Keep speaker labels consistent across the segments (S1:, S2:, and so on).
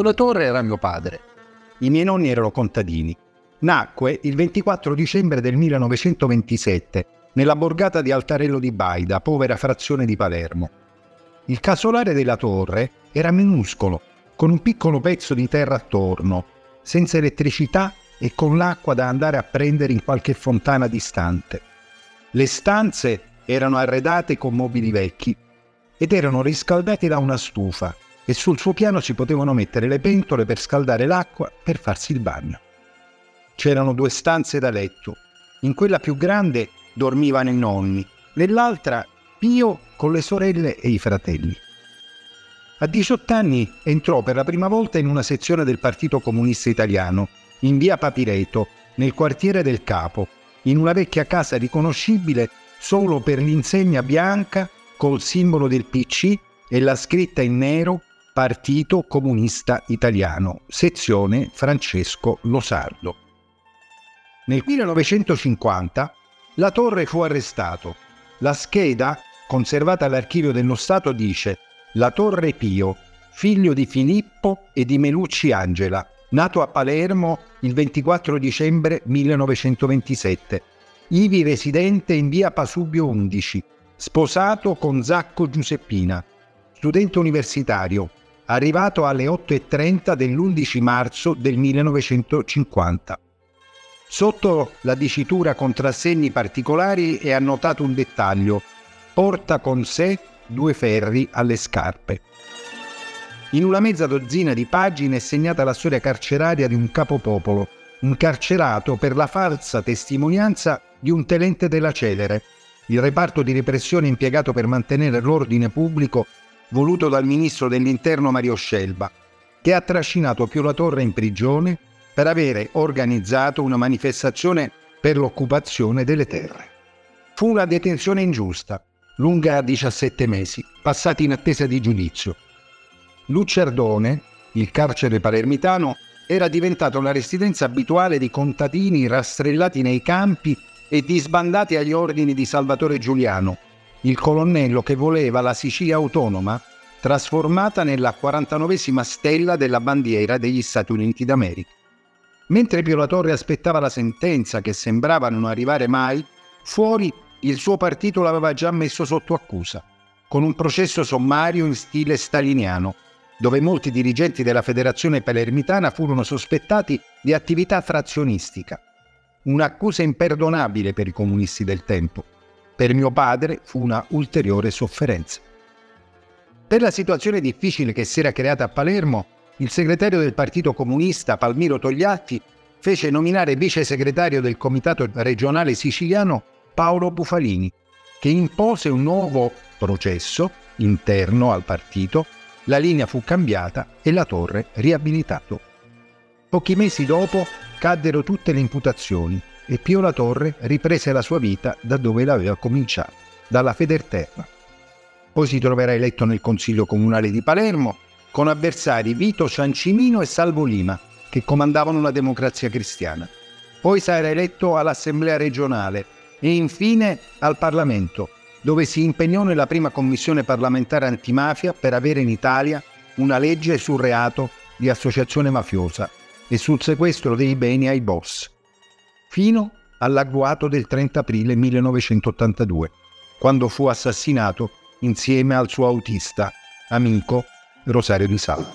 S1: La Torre era mio padre. I miei nonni erano contadini. Nacque il 24 dicembre del 1927 nella borgata di Altarello di Baida, povera frazione di Palermo. Il casolare della torre era minuscolo, con un piccolo pezzo di terra attorno, senza elettricità e con l'acqua da andare a prendere in qualche fontana distante. Le stanze erano arredate con mobili vecchi ed erano riscaldate da una stufa e sul suo piano si potevano mettere le pentole per scaldare l'acqua per farsi il bagno. C'erano due stanze da letto. In quella più grande dormivano i nonni, nell'altra Pio con le sorelle e i fratelli. A 18 anni entrò per la prima volta in una sezione del Partito Comunista Italiano, in via Papireto, nel quartiere del Capo, in una vecchia casa riconoscibile solo per l'insegna bianca col simbolo del PC e la scritta in nero Partito Comunista Italiano, sezione Francesco Losardo. Nel 1950 la torre fu arrestato. La scheda, conservata all'archivio dello Stato, dice La Torre Pio, figlio di Filippo e di Melucci Angela, nato a Palermo il 24 dicembre 1927, ivi residente in via Pasubio 11, sposato con Zacco Giuseppina, studente universitario, arrivato alle 8.30 dell'11 marzo del 1950. Sotto la dicitura contrassegni particolari è annotato un dettaglio. Porta con sé due ferri alle scarpe. In una mezza dozzina di pagine è segnata la storia carceraria di un capopopolo, incarcerato per la falsa testimonianza di un tenente della Celere, il reparto di repressione impiegato per mantenere l'ordine pubblico voluto dal ministro dell'interno Mario Scelba, che ha trascinato Pio La Torre in prigione per avere organizzato una manifestazione per l'occupazione delle terre. Fu una detenzione ingiusta, lunga 17 mesi, passati in attesa di giudizio. Lucerdone, il carcere palermitano, era diventato la residenza abituale di contadini rastrellati nei campi e disbandati agli ordini di Salvatore Giuliano, il colonnello che voleva la Sicilia autonoma trasformata nella 49esima stella della bandiera degli Stati Uniti d'America. Mentre Pio La Torre aspettava la sentenza che sembrava non arrivare mai, fuori il suo partito l'aveva già messo sotto accusa, con un processo sommario in stile staliniano, dove molti dirigenti della federazione palermitana furono sospettati di attività frazionistica. Un'accusa imperdonabile per i comunisti del tempo. Per mio padre fu una ulteriore sofferenza. Per la situazione difficile che si era creata a Palermo, il segretario del Partito Comunista Palmiro Togliatti fece nominare vice segretario del Comitato regionale siciliano Paolo Bufalini, che impose un nuovo processo interno al partito, la linea fu cambiata e la torre riabilitato. Pochi mesi dopo caddero tutte le imputazioni e Pio La Torre riprese la sua vita da dove l'aveva cominciato, dalla Federterra. Poi si troverà eletto nel Consiglio Comunale di Palermo con avversari Vito Ciancimino e Salvo Lima, che comandavano la democrazia cristiana. Poi sarà eletto all'Assemblea regionale e infine al Parlamento, dove si impegnò nella prima commissione parlamentare antimafia per avere in Italia una legge sul reato di associazione mafiosa e sul sequestro dei beni ai boss, fino all'agguato del 30 aprile 1982, quando fu assassinato insieme al suo autista, amico Rosario di Sala.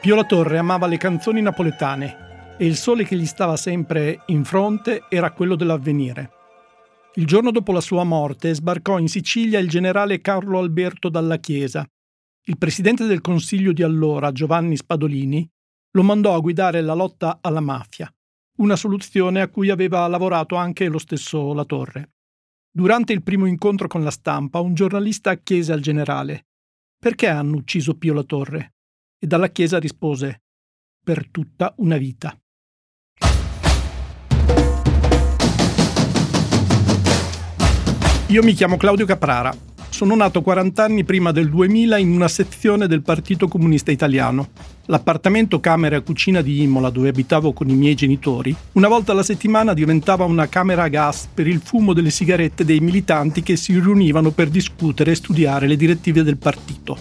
S2: Pio La Torre amava le canzoni napoletane e il sole che gli stava sempre in fronte era quello dell'avvenire. Il giorno dopo la sua morte sbarcò in Sicilia il generale Carlo Alberto Dalla Chiesa. Il presidente del Consiglio di allora, Giovanni Spadolini, lo mandò a guidare la lotta alla mafia, una soluzione a cui aveva lavorato anche lo stesso La Torre. Durante il primo incontro con la stampa, un giornalista chiese al generale perché hanno ucciso Pio La Torre? E dalla Chiesa rispose per tutta una vita. Io mi chiamo Claudio Caprara Sono nato 40 anni prima del 2000 in una sezione del Partito Comunista Italiano. L'appartamento camera e cucina di Imola, dove abitavo con i miei genitori, una volta alla settimana diventava una camera a gas per il fumo delle sigarette dei militanti che si riunivano per discutere e studiare le direttive del partito.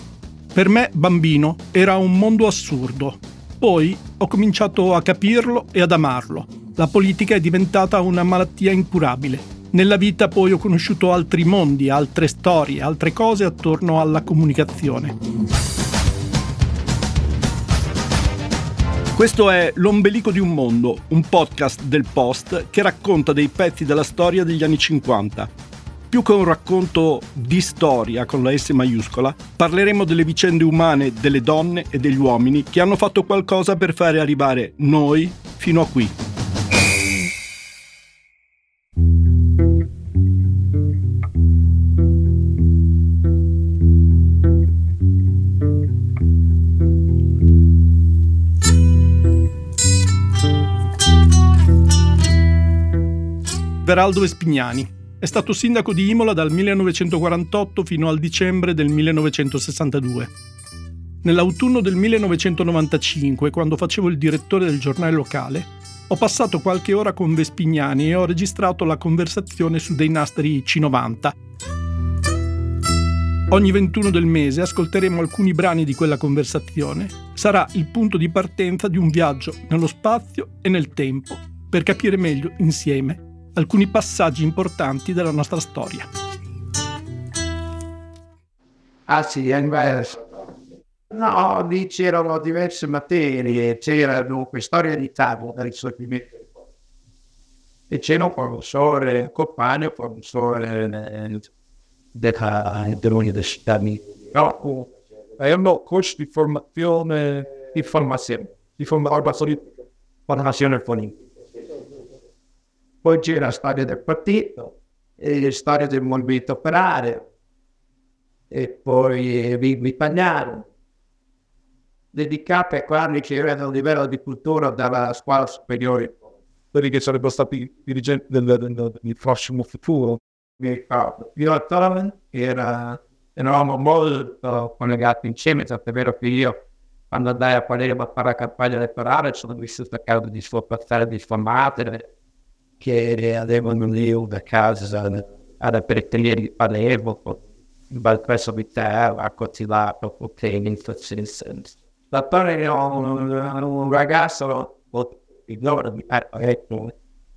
S2: Per me, bambino, era un mondo assurdo. Poi ho cominciato a capirlo e ad amarlo. La politica è diventata una malattia incurabile nella vita poi ho conosciuto altri mondi, altre storie, altre cose attorno alla comunicazione. Questo è L'ombelico di un mondo, un podcast del Post che racconta dei pezzi della storia degli anni 50. Più che un racconto di storia con la S maiuscola, parleremo delle vicende umane delle donne e degli uomini che hanno fatto qualcosa per fare arrivare noi fino a qui. Veraldo Espignani. È stato sindaco di Imola dal 1948 fino al dicembre del 1962. Nell'autunno del 1995, quando facevo il direttore del giornale locale, ho passato qualche ora con Vespignani e ho registrato la conversazione su dei nastri C90. Ogni 21 del mese ascolteremo alcuni brani di quella conversazione. Sarà il punto di partenza di un viaggio nello spazio e nel tempo, per capire meglio insieme alcuni passaggi importanti della nostra storia.
S3: Ah sì, No, lì c'erano diverse materie, c'era dunque storia d'Italia, dal risorgimento e c'era un professore Coppani, un professore dell'università di no, erano corsi di formazione, di formazione, di formazione, formazione politica. Poi c'era la storia del partito, e la storia del movimento operario, e poi Vigli Pagnaro, dedicate a quelli che erano a livello di cultura dalla scuola superiore, quelli che sarebbero stati dirigenti del, del, del prossimo futuro. Mi ricordo, io e Tolan era, eravamo molto collegati insieme, è vero che io quando andai a Palermo a fare la campagna elettorale sono vissuto a casa di suo fratello di sua madre, che avevano lì una casa ad periferia di Palermo, in presso Vitale, a coltivato potere La storia era un, ragazzo, il nome mi ha detto,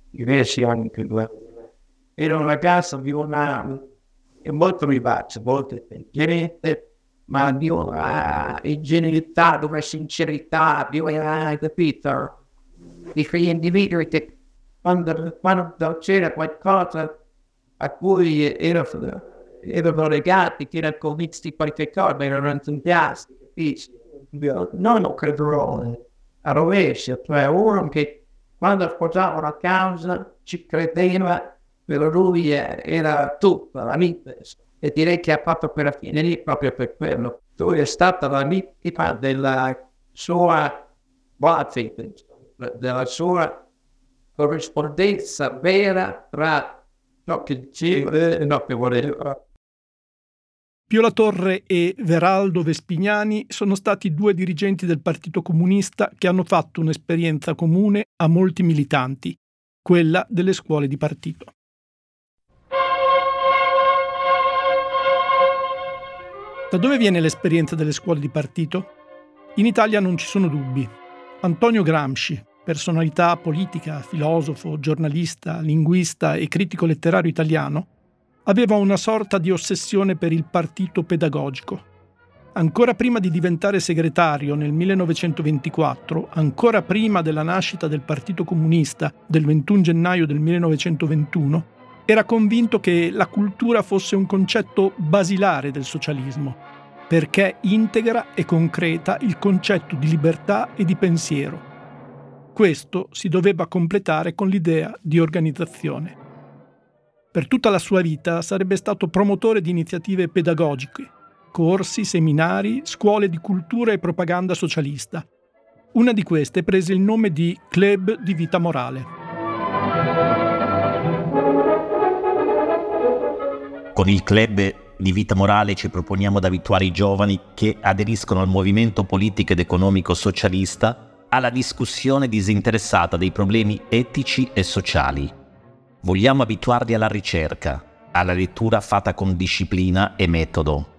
S3: diversi anni più era un ragazzo di una, molto vivace, molto intelligente, ma di una ingenuità, di una sincerità, di una, capito, di quegli individui che quando, quando c'era qualcosa a cui erano, erano legati, che erano convinti di qualche cosa, erano entusiasti, non lo credo a rovescio, cioè uno che quando sposava una causa ci credeva, per lui era tutta la vita e direi che ha fatto per la fine lì proprio per quello. Lui è stata la vittima della sua della sua corrispondenza vera tra ciò che diceva e ciò che voleva.
S2: Pio La Torre e Veraldo Vespignani sono stati due dirigenti del Partito Comunista che hanno fatto un'esperienza comune a molti militanti, quella delle scuole di partito. Da dove viene l'esperienza delle scuole di partito? In Italia non ci sono dubbi. Antonio Gramsci, personalità politica, filosofo, giornalista, linguista e critico letterario italiano, aveva una sorta di ossessione per il partito pedagogico. Ancora prima di diventare segretario nel 1924, ancora prima della nascita del Partito Comunista del 21 gennaio del 1921, era convinto che la cultura fosse un concetto basilare del socialismo, perché integra e concreta il concetto di libertà e di pensiero, questo si doveva completare con l'idea di organizzazione. Per tutta la sua vita sarebbe stato promotore di iniziative pedagogiche, corsi, seminari, scuole di cultura e propaganda socialista. Una di queste prese il nome di Club di Vita Morale.
S4: Con il club di vita morale ci proponiamo di abituare i giovani che aderiscono al movimento politico ed economico socialista alla discussione disinteressata dei problemi etici e sociali. Vogliamo abituarli alla ricerca, alla lettura fatta con disciplina e metodo,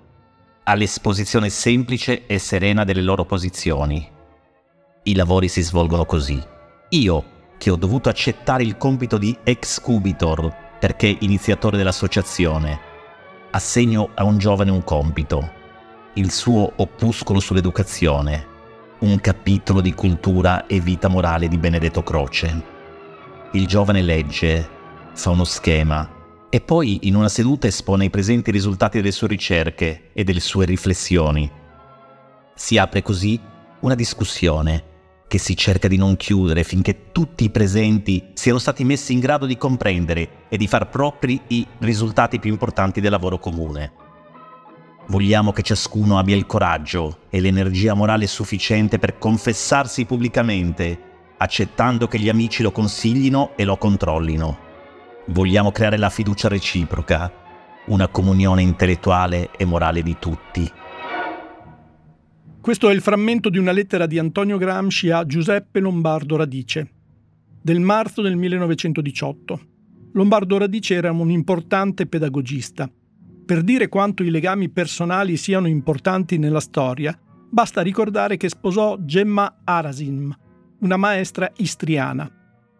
S4: all'esposizione semplice e serena delle loro posizioni. I lavori si svolgono così. Io, che ho dovuto accettare il compito di excubitor perché iniziatore dell'associazione, assegno a un giovane un compito, il suo opuscolo sull'educazione, un capitolo di cultura e vita morale di Benedetto Croce. Il giovane legge, fa uno schema e poi in una seduta espone ai presenti i risultati delle sue ricerche e delle sue riflessioni. Si apre così una discussione che si cerca di non chiudere finché tutti i presenti siano stati messi in grado di comprendere e di far propri i risultati più importanti del lavoro comune. Vogliamo che ciascuno abbia il coraggio e l'energia morale sufficiente per confessarsi pubblicamente, accettando che gli amici lo consiglino e lo controllino. Vogliamo creare la fiducia reciproca, una comunione intellettuale e morale di tutti.
S2: Questo è il frammento di una lettera di Antonio Gramsci a Giuseppe Lombardo Radice, del marzo del 1918. Lombardo Radice era un importante pedagogista. Per dire quanto i legami personali siano importanti nella storia, basta ricordare che sposò Gemma Arasim, una maestra istriana.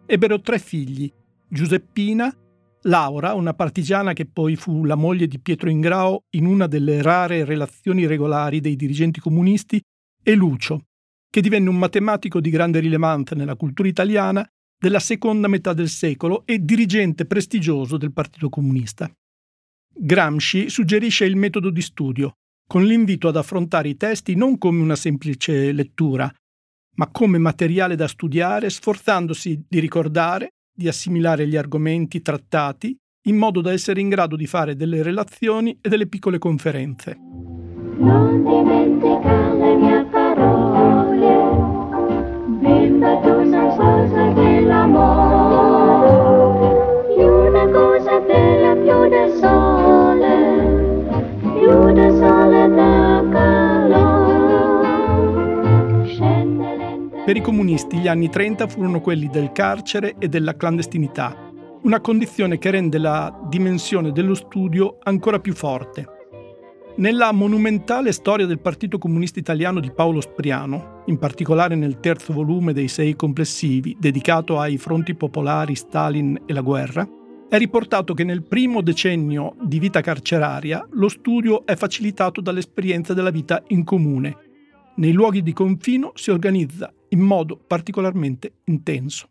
S2: Ebbero tre figli, Giuseppina, Laura, una partigiana che poi fu la moglie di Pietro Ingrao in una delle rare relazioni regolari dei dirigenti comunisti, e Lucio, che divenne un matematico di grande rilevanza nella cultura italiana della seconda metà del secolo e dirigente prestigioso del Partito Comunista. Gramsci suggerisce il metodo di studio, con l'invito ad affrontare i testi non come una semplice lettura, ma come materiale da studiare, sforzandosi di ricordare, di assimilare gli argomenti trattati in modo da essere in grado di fare delle relazioni e delle piccole conferenze. Non dimentica le mie parole, bimba tu non cosa dell'amore, una cosa bella più del sole, Per i comunisti gli anni 30 furono quelli del carcere e della clandestinità, una condizione che rende la dimensione dello studio ancora più forte. Nella monumentale storia del Partito Comunista Italiano di Paolo Spriano, in particolare nel terzo volume dei sei complessivi dedicato ai fronti popolari Stalin e la guerra, è riportato che nel primo decennio di vita carceraria lo studio è facilitato dall'esperienza della vita in comune. Nei luoghi di confino si organizza in modo particolarmente intenso.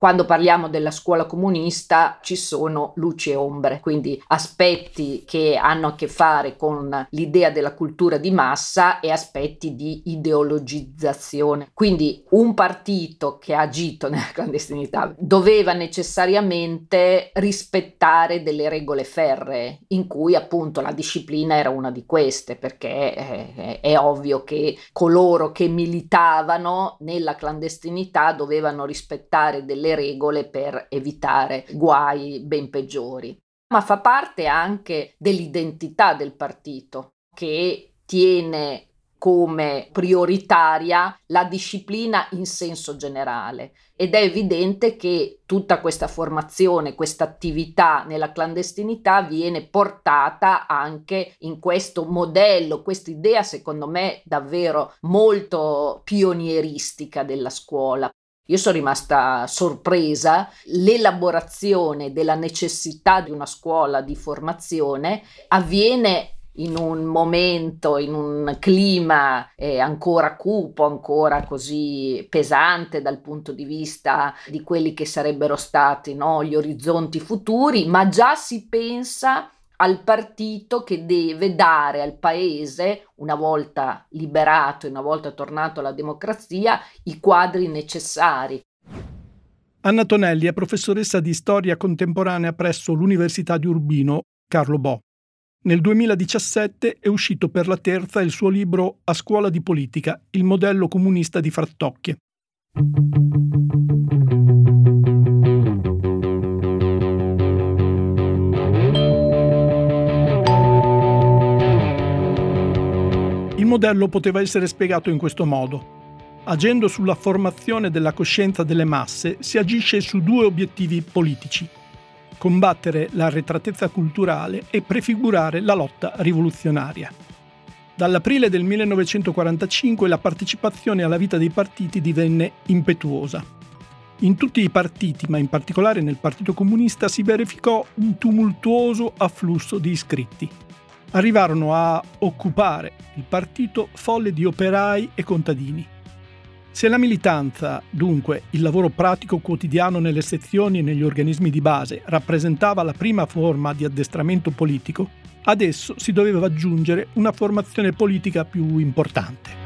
S5: Quando parliamo della scuola comunista ci sono luci e ombre, quindi aspetti che hanno a che fare con l'idea della cultura di massa e aspetti di ideologizzazione. Quindi un partito che ha agito nella clandestinità doveva necessariamente rispettare delle regole ferree, in cui appunto la disciplina era una di queste, perché è, è ovvio che coloro che militavano nella clandestinità dovevano rispettare delle regole per evitare guai ben peggiori. Ma fa parte anche dell'identità del partito che tiene come prioritaria la disciplina in senso generale ed è evidente che tutta questa formazione, questa attività nella clandestinità viene portata anche in questo modello, questa idea secondo me davvero molto pionieristica della scuola. Io sono rimasta sorpresa, l'elaborazione della necessità di una scuola di formazione avviene in un momento, in un clima eh, ancora cupo, ancora così pesante dal punto di vista di quelli che sarebbero stati no, gli orizzonti futuri, ma già si pensa al partito che deve dare al paese, una volta liberato e una volta tornato alla democrazia, i quadri necessari.
S2: Anna Tonelli è professoressa di storia contemporanea presso l'Università di Urbino Carlo Bo. Nel 2017 è uscito per la terza il suo libro A scuola di politica, il modello comunista di Frattocchie. Modello poteva essere spiegato in questo modo. Agendo sulla formazione della coscienza delle masse si agisce su due obiettivi politici. Combattere l'arretratezza culturale e prefigurare la lotta rivoluzionaria. Dall'aprile del 1945 la partecipazione alla vita dei partiti divenne impetuosa. In tutti i partiti, ma in particolare nel Partito Comunista, si verificò un tumultuoso afflusso di iscritti. Arrivarono a occupare il partito folle di operai e contadini. Se la militanza, dunque il lavoro pratico quotidiano nelle sezioni e negli organismi di base, rappresentava la prima forma di addestramento politico, Adesso si doveva aggiungere una formazione politica più importante.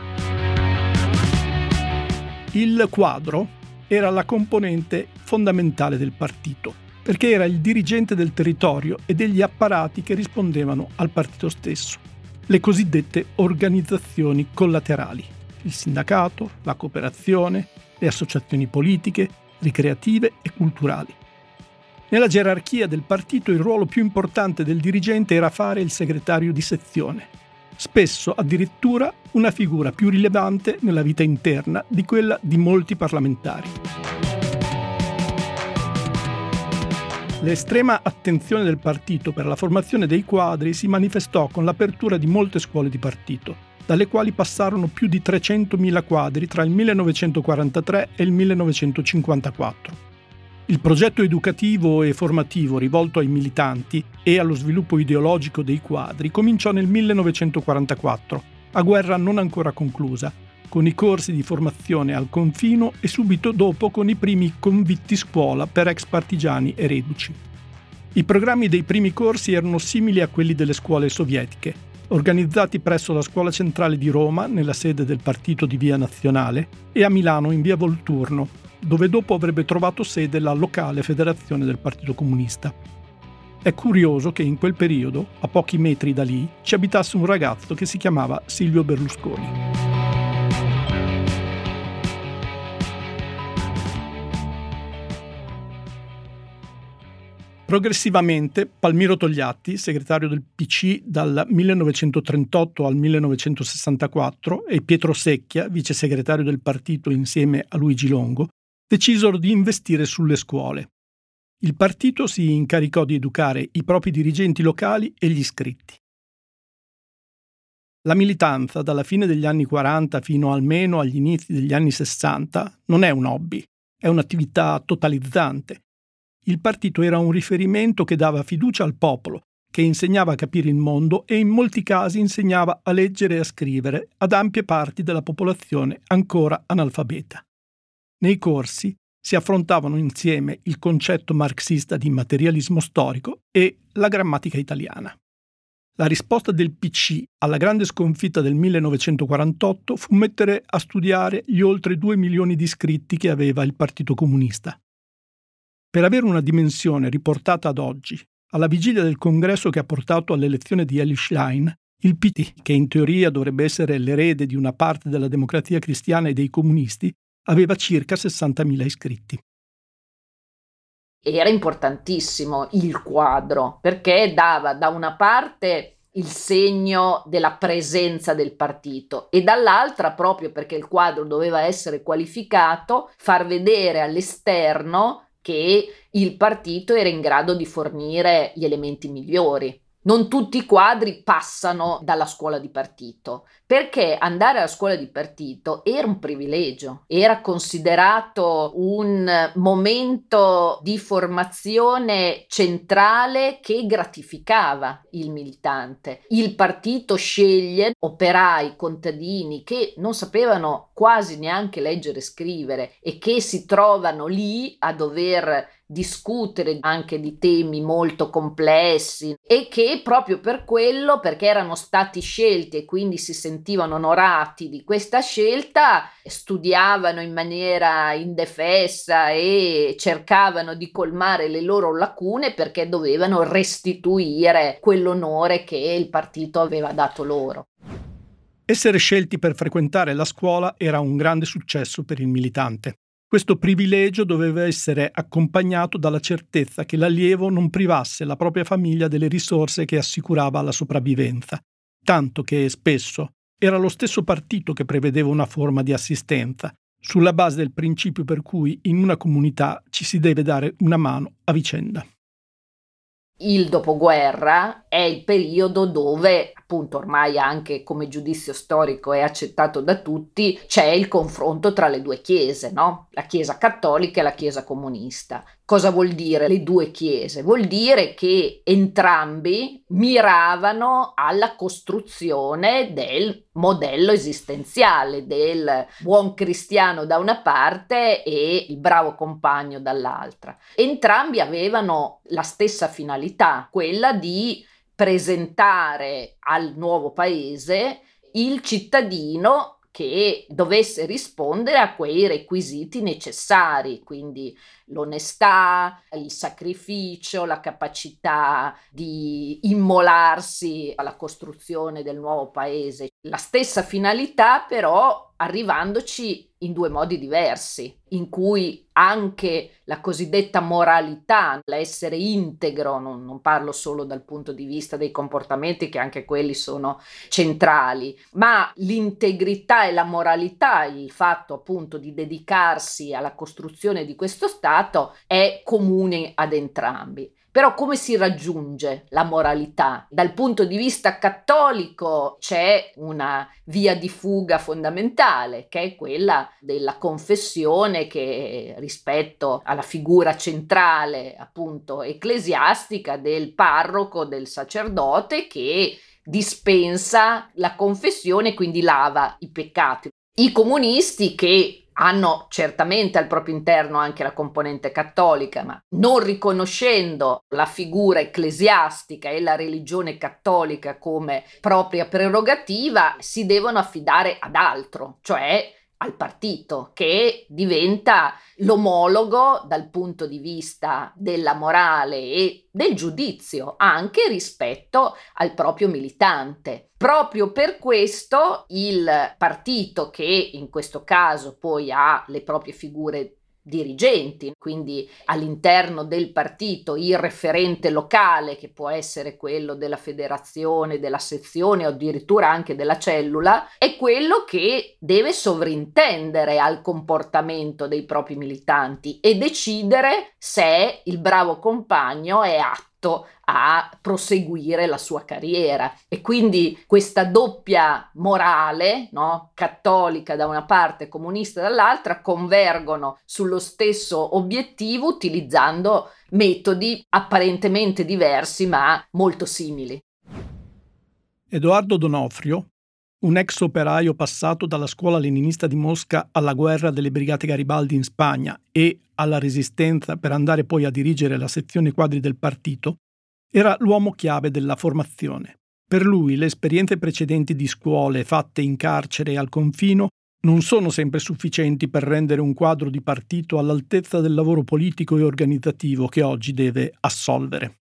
S2: Il quadro era la componente fondamentale del partito, perché era il dirigente del territorio e degli apparati che rispondevano al partito stesso, le cosiddette organizzazioni collaterali, il sindacato, la cooperazione, le associazioni politiche, ricreative e culturali. Nella gerarchia del partito il ruolo più importante del dirigente era fare il segretario di sezione, spesso addirittura una figura più rilevante nella vita interna di quella di molti parlamentari. L'estrema attenzione del partito per la formazione dei quadri si manifestò con l'apertura di molte scuole di partito, dalle quali passarono più di 300.000 quadri tra il 1943 e il 1954. Il progetto educativo e formativo rivolto ai militanti e allo sviluppo ideologico dei quadri cominciò nel 1944, a guerra non ancora conclusa, con i corsi di formazione al confino e subito dopo con i primi convitti scuola per ex partigiani e reduci. I programmi dei primi corsi erano simili a quelli delle scuole sovietiche, organizzati presso la Scuola Centrale di Roma, nella sede del partito di Via Nazionale, e a Milano in Via Volturno, dove dopo avrebbe trovato sede la locale federazione del Partito Comunista. È curioso che in quel periodo, a pochi metri da lì, ci abitasse un ragazzo che si chiamava Silvio Berlusconi. Progressivamente Palmiro Togliatti, segretario del PC dal 1938 al 1964, e Pietro Secchia, vice segretario del partito insieme a Luigi Longo, decisero di investire sulle scuole. Il partito si incaricò di educare i propri dirigenti locali e gli iscritti. La militanza, dalla fine degli anni 40 fino almeno agli inizi degli anni 60, non è un hobby, è un'attività totalizzante. Il partito era un riferimento che dava fiducia al popolo, che insegnava a capire il mondo e in molti casi insegnava a leggere e a scrivere ad ampie parti della popolazione ancora analfabeta. Nei corsi si affrontavano insieme il concetto marxista di materialismo storico e la grammatica italiana. La risposta del PC alla grande sconfitta del 1948 fu mettere a studiare gli oltre due milioni di iscritti che aveva il Partito Comunista. Per avere una dimensione riportata ad oggi, alla vigilia del congresso che ha portato all'elezione di Eli Schlein, il PT, che in teoria dovrebbe essere l'erede di una parte della democrazia cristiana e dei comunisti, aveva circa 60.000 iscritti.
S5: Era importantissimo il quadro perché dava da una parte il segno della presenza del partito e dall'altra proprio perché il quadro doveva essere qualificato far vedere all'esterno che il partito era in grado di fornire gli elementi migliori. Non tutti i quadri passano dalla scuola di partito, perché andare alla scuola di partito era un privilegio, era considerato un momento di formazione centrale che gratificava il militante. Il partito sceglie operai, contadini che non sapevano quasi neanche leggere e scrivere e che si trovano lì a dover discutere anche di temi molto complessi e che proprio per quello, perché erano stati scelti e quindi si sentivano onorati di questa scelta, studiavano in maniera indefessa e cercavano di colmare le loro lacune perché dovevano restituire quell'onore che il partito aveva dato loro.
S2: Essere scelti per frequentare la scuola era un grande successo per il militante. Questo privilegio doveva essere accompagnato dalla certezza che l'allievo non privasse la propria famiglia delle risorse che assicurava la sopravvivenza, tanto che spesso era lo stesso partito che prevedeva una forma di assistenza, sulla base del principio per cui in una comunità ci si deve dare una mano a vicenda.
S5: Il dopoguerra è il periodo dove, appunto ormai anche come giudizio storico è accettato da tutti, c'è il confronto tra le due chiese, no? la Chiesa cattolica e la Chiesa comunista. Cosa vuol dire le due chiese? Vuol dire che entrambi miravano alla costruzione del modello esistenziale del buon cristiano da una parte e il bravo compagno dall'altra. Entrambi avevano la stessa finalità, quella di presentare al nuovo paese il cittadino che dovesse rispondere a quei requisiti necessari, quindi l'onestà, il sacrificio, la capacità di immolarsi alla costruzione del nuovo paese. La stessa finalità però arrivandoci in due modi diversi, in cui anche la cosiddetta moralità, l'essere integro, non, non, parlo solo dal punto di vista dei comportamenti, che anche quelli sono centrali, ma l'integrità e la moralità, il fatto appunto di dedicarsi alla costruzione di questo Stato, è comune ad entrambi. Però come si raggiunge la moralità? Dal punto di vista cattolico c'è una via di fuga fondamentale, che è quella della confessione che rispetto alla figura centrale, appunto, ecclesiastica del parroco, del sacerdote che dispensa la confessione, quindi lava i peccati. I comunisti che hanno certamente al proprio interno anche la componente cattolica, ma non riconoscendo la figura ecclesiastica e la religione cattolica come propria prerogativa, si devono affidare ad altro, cioè al partito che diventa l'omologo dal punto di vista della morale e del giudizio anche rispetto al proprio militante. Proprio per questo il partito che in questo caso poi ha le proprie figure dirigenti, quindi all'interno del partito il referente locale che può essere quello della federazione, della sezione o addirittura anche della cellula, è quello che deve sovrintendere al comportamento dei propri militanti e decidere se il bravo compagno è atto a proseguire la sua carriera e quindi questa doppia morale, no? cattolica da una parte, comunista dall'altra, convergono sullo stesso obiettivo utilizzando metodi apparentemente diversi ma molto simili.
S2: Edoardo Donofrio, un ex operaio passato dalla scuola leninista di Mosca alla guerra delle brigate Garibaldi in Spagna e alla resistenza per andare poi a dirigere la sezione quadri del partito, era l'uomo chiave della formazione. Per lui le esperienze precedenti di scuole fatte in carcere e al confino non sono sempre sufficienti per rendere un quadro di partito all'altezza del lavoro politico e organizzativo che oggi deve assolvere.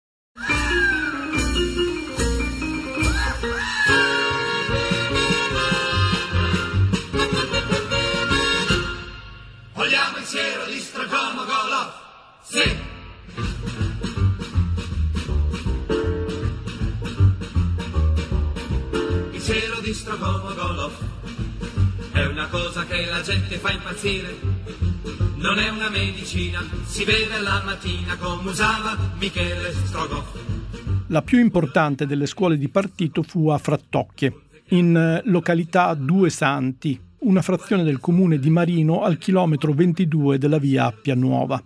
S6: Fa impazzire. Non è una medicina, si vede la mattina come usava Michele Strogov.
S2: La più importante delle scuole di partito fu a Frattocchie, in eh, località Due Santi, una frazione del comune di Marino al chilometro 22 della via Appia Nuova.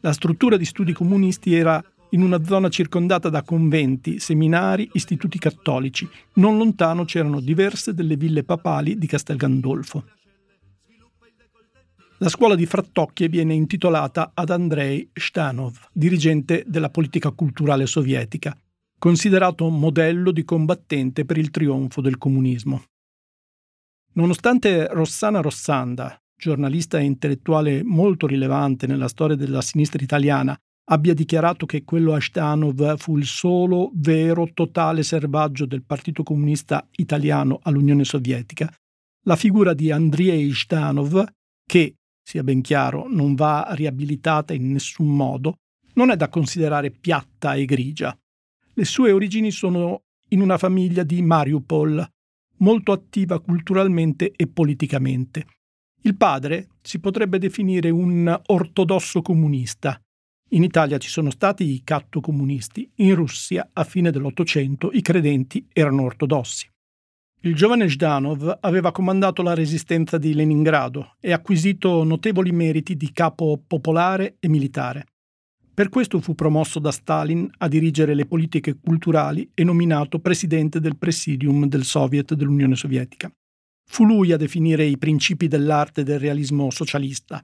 S2: La struttura di studi comunisti era in una zona circondata da conventi, seminari, istituti cattolici. Non lontano c'erano diverse delle ville papali di Castel Gandolfo. La scuola di Frattocchie viene intitolata ad Andrei Shtanov, dirigente della politica culturale sovietica, considerato modello di combattente per il trionfo del comunismo. Nonostante Rossana Rossanda, giornalista e intellettuale molto rilevante nella storia della sinistra italiana, abbia dichiarato che quello Ashtanov fu il solo vero totale servaggio del Partito Comunista Italiano all'Unione Sovietica, la figura di Andrei Ashtanov, che, sia ben chiaro, non va riabilitata in nessun modo, non è da considerare piatta e grigia. Le sue origini sono in una famiglia di Mariupol, molto attiva culturalmente e politicamente. Il padre si potrebbe definire un ortodosso comunista. In Italia ci sono stati i catto-comunisti, in Russia a fine dell'Ottocento i credenti erano ortodossi. Il giovane Zhdanov aveva comandato la resistenza di Leningrado e acquisito notevoli meriti di capo popolare e militare. Per questo fu promosso da Stalin a dirigere le politiche culturali e nominato presidente del presidium del Soviet dell'Unione Sovietica. Fu lui a definire i principi dell'arte del realismo socialista.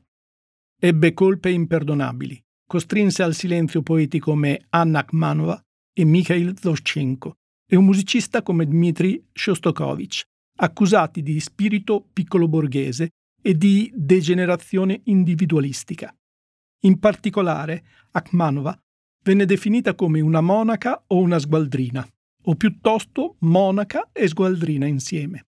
S2: Ebbe colpe imperdonabili. Costrinse al silenzio poeti come Anna Akhmanova e Mikhail Zoschenko e un musicista come Dmitry Shostakovich, accusati di spirito piccolo borghese e di degenerazione individualistica. In particolare, Akhmanova venne definita come una monaca o una sgualdrina, o piuttosto monaca e sgualdrina insieme.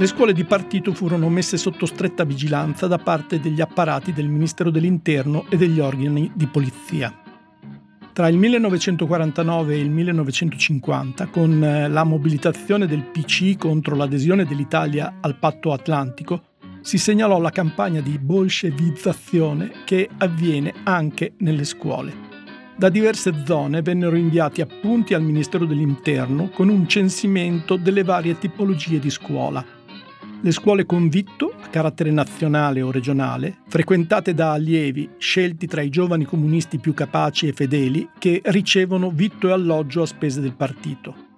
S2: Le scuole di partito furono messe sotto stretta vigilanza da parte degli apparati del Ministero dell'Interno e degli organi di polizia. Tra il 1949 e il 1950, con eh, la mobilitazione del PC contro l'adesione dell'Italia al patto atlantico, si segnalò la campagna di bolscevizzazione che avviene anche nelle scuole. Da diverse zone vennero inviati appunti al Ministero dell'Interno con un censimento delle varie tipologie di scuola, le scuole con vitto, a carattere nazionale o regionale, frequentate da allievi scelti tra i giovani comunisti più capaci e fedeli che ricevono vitto e alloggio a spese del partito.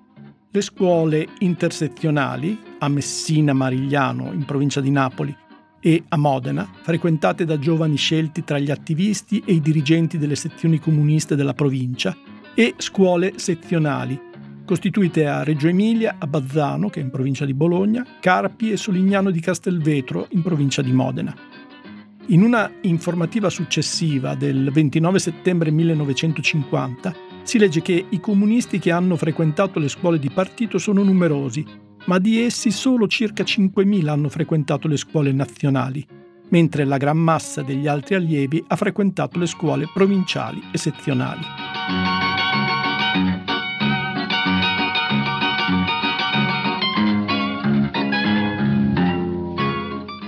S2: Le scuole intersezionali, a Messina Marigliano, in provincia di Napoli, e a Modena, frequentate da giovani scelti tra gli attivisti e i dirigenti delle sezioni comuniste della provincia, e scuole sezionali, costituite a Reggio Emilia, a Bazzano, che è in provincia di Bologna, Carpi e Solignano di Castelvetro, in provincia di Modena. In una informativa successiva del 29 settembre 1950 si legge che i comunisti che hanno frequentato le scuole di partito sono numerosi, ma di essi solo circa 5.000 hanno frequentato le scuole nazionali, mentre la gran massa degli altri allievi ha frequentato le scuole provinciali e sezionali.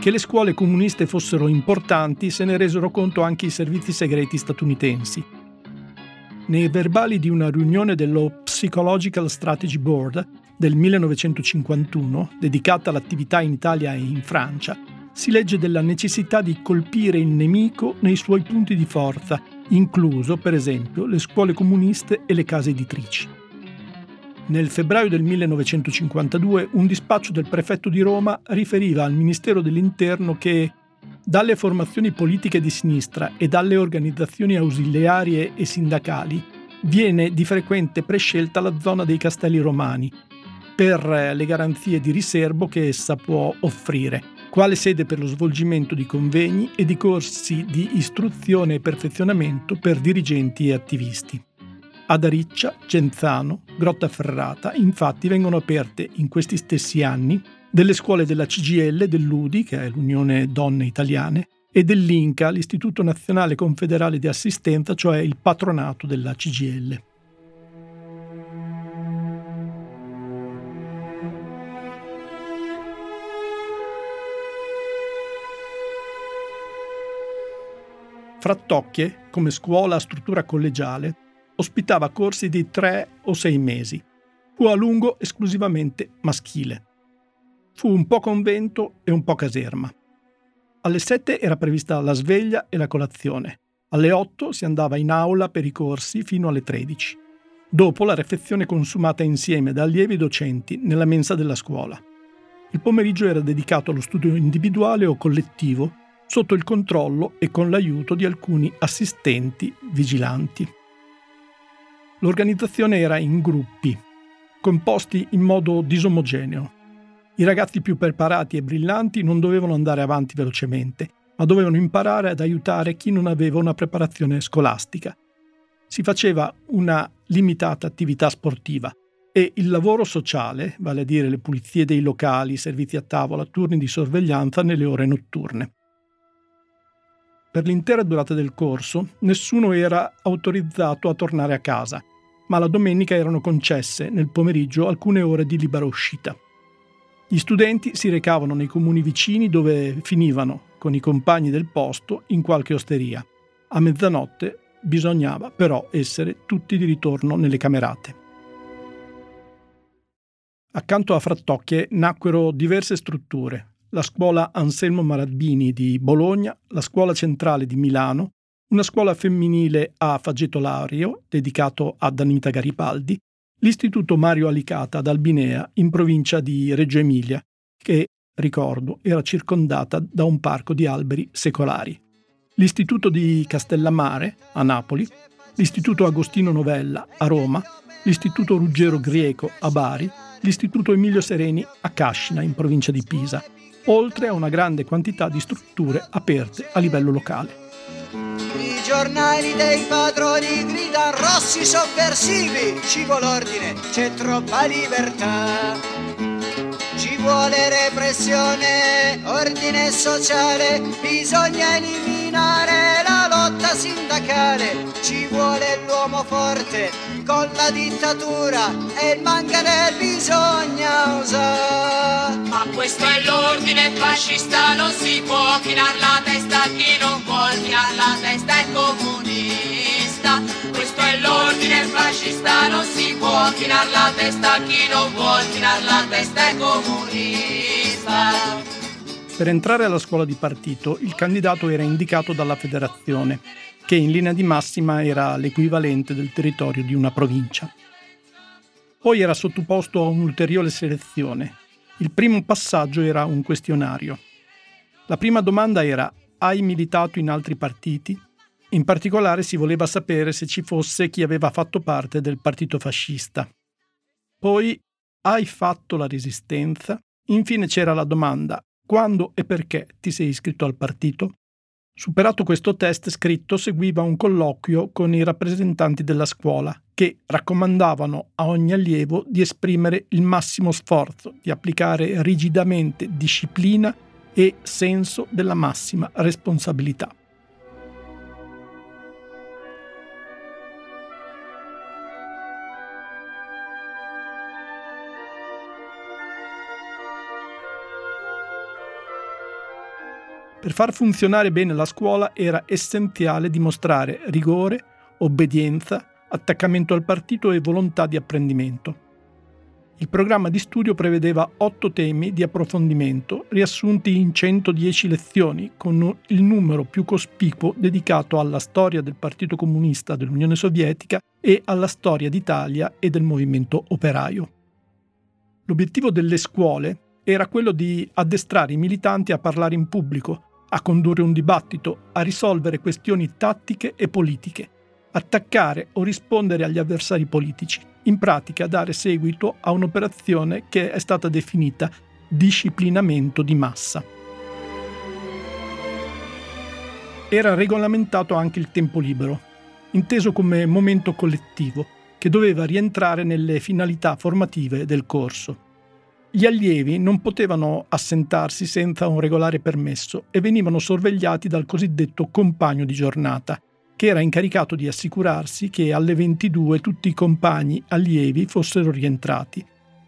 S2: Che le scuole comuniste fossero importanti se ne resero conto anche i servizi segreti statunitensi. Nei verbali di una riunione dello Psychological Strategy Board del 1951, dedicata all'attività in Italia e in Francia, si legge della necessità di colpire il nemico nei suoi punti di forza, incluso, per esempio, le scuole comuniste e le case editrici. Nel febbraio del 1952 un dispaccio del prefetto di Roma riferiva al Ministero dell'Interno che dalle formazioni politiche di sinistra e dalle organizzazioni ausiliarie e sindacali viene di frequente prescelta la zona dei castelli romani per le garanzie di riservo che essa può offrire, quale sede per lo svolgimento di convegni e di corsi di istruzione e perfezionamento per dirigenti e attivisti. Ad Ariccia, Genzano, Grottaferrata, infatti vengono aperte in questi stessi anni delle scuole della CGL, dell'UDI, che è l'Unione Donne Italiane, e dell'INCA, l'Istituto Nazionale Confederale di Assistenza, cioè il patronato della CGL. Frattocchie, come scuola a struttura collegiale, ospitava corsi di tre o sei mesi. Fu a lungo esclusivamente maschile. Fu un po' convento e un po' caserma. Alle sette era prevista la sveglia e la colazione. Alle otto si andava in aula per i corsi fino alle tredici. Dopo la refezione consumata insieme da allievi e docenti nella mensa della scuola. Il pomeriggio era dedicato allo studio individuale o collettivo sotto il controllo e con l'aiuto di alcuni assistenti vigilanti. L'organizzazione era in gruppi, composti in modo disomogeneo. I ragazzi più preparati e brillanti non dovevano andare avanti velocemente, ma dovevano imparare ad aiutare chi non aveva una preparazione scolastica. Si faceva una limitata attività sportiva e il lavoro sociale, vale a dire le pulizie dei locali, servizi a tavola, turni di sorveglianza nelle ore notturne. per l'intera durata del corso nessuno era autorizzato a tornare a casa, ma la domenica erano concesse nel pomeriggio alcune ore di libera uscita. Gli studenti si recavano nei comuni vicini dove finivano con i compagni del posto in qualche osteria. A mezzanotte bisognava però essere tutti di ritorno nelle camerate. Accanto a Frattocchie nacquero diverse strutture, la scuola Anselmo Marabini di Bologna, la scuola centrale di Milano, una scuola femminile a Fageto Lario, dedicato ad Anita Garibaldi, l'istituto Mario Alicata ad Albinea, in provincia di Reggio Emilia, che, ricordo, era circondata da un parco di alberi secolari, l'istituto di Castellamare, a Napoli, l'istituto Agostino Novella, a Roma, l'istituto Ruggero Grieco, a Bari, l'istituto Emilio Sereni, a Cascina, in provincia di Pisa, oltre a una grande quantità di strutture aperte a livello locale.
S7: Giornali dei padroni gridano rossi sovversivi, ci vuole ordine, c'è troppa libertà. Ci vuole repressione, ordine sociale, bisogna eliminare sindacale. Ci vuole l'uomo forte con la dittatura e il manganello bisogna usare.
S8: Ma questo è l'ordine fascista, non si può chinare la testa chi non vuol chinare la testa è comunista. Questo è l'ordine fascista, non si può chinare la testa chi non vuol chinare la testa è comunista.
S2: Per entrare alla scuola di partito il candidato era indicato dalla federazione, che in linea di massima era l'equivalente del territorio di una provincia. Poi era sottoposto a un'ulteriore selezione. Il primo passaggio era un questionario. La prima domanda era hai militato in altri partiti? In particolare si voleva sapere se ci fosse chi aveva fatto parte del partito fascista. Poi hai fatto la resistenza? Infine c'era la domanda quando e perché ti sei iscritto al partito? Superato questo test scritto seguiva un colloquio con i rappresentanti della scuola che raccomandavano a ogni allievo di esprimere il massimo sforzo, di applicare rigidamente disciplina e senso della massima responsabilità. Per far funzionare bene la scuola era essenziale dimostrare rigore, obbedienza, attaccamento al partito e volontà di apprendimento. Il programma di studio prevedeva otto temi di approfondimento riassunti in 110 lezioni, con il numero più cospicuo dedicato alla storia del Partito Comunista dell'Unione Sovietica e alla storia d'Italia e del movimento operaio. L'obiettivo delle scuole era quello di addestrare i militanti a parlare in pubblico, a condurre un dibattito, a risolvere questioni tattiche e politiche, attaccare o rispondere agli avversari politici, in pratica dare seguito a un'operazione che è stata definita disciplinamento di massa. Era regolamentato anche il tempo libero, inteso come momento collettivo, che doveva rientrare nelle finalità formative del corso. Gli allievi non potevano assentarsi senza un regolare permesso e venivano sorvegliati dal cosiddetto compagno di giornata, che era incaricato di assicurarsi che alle 22 tutti i compagni allievi fossero rientrati,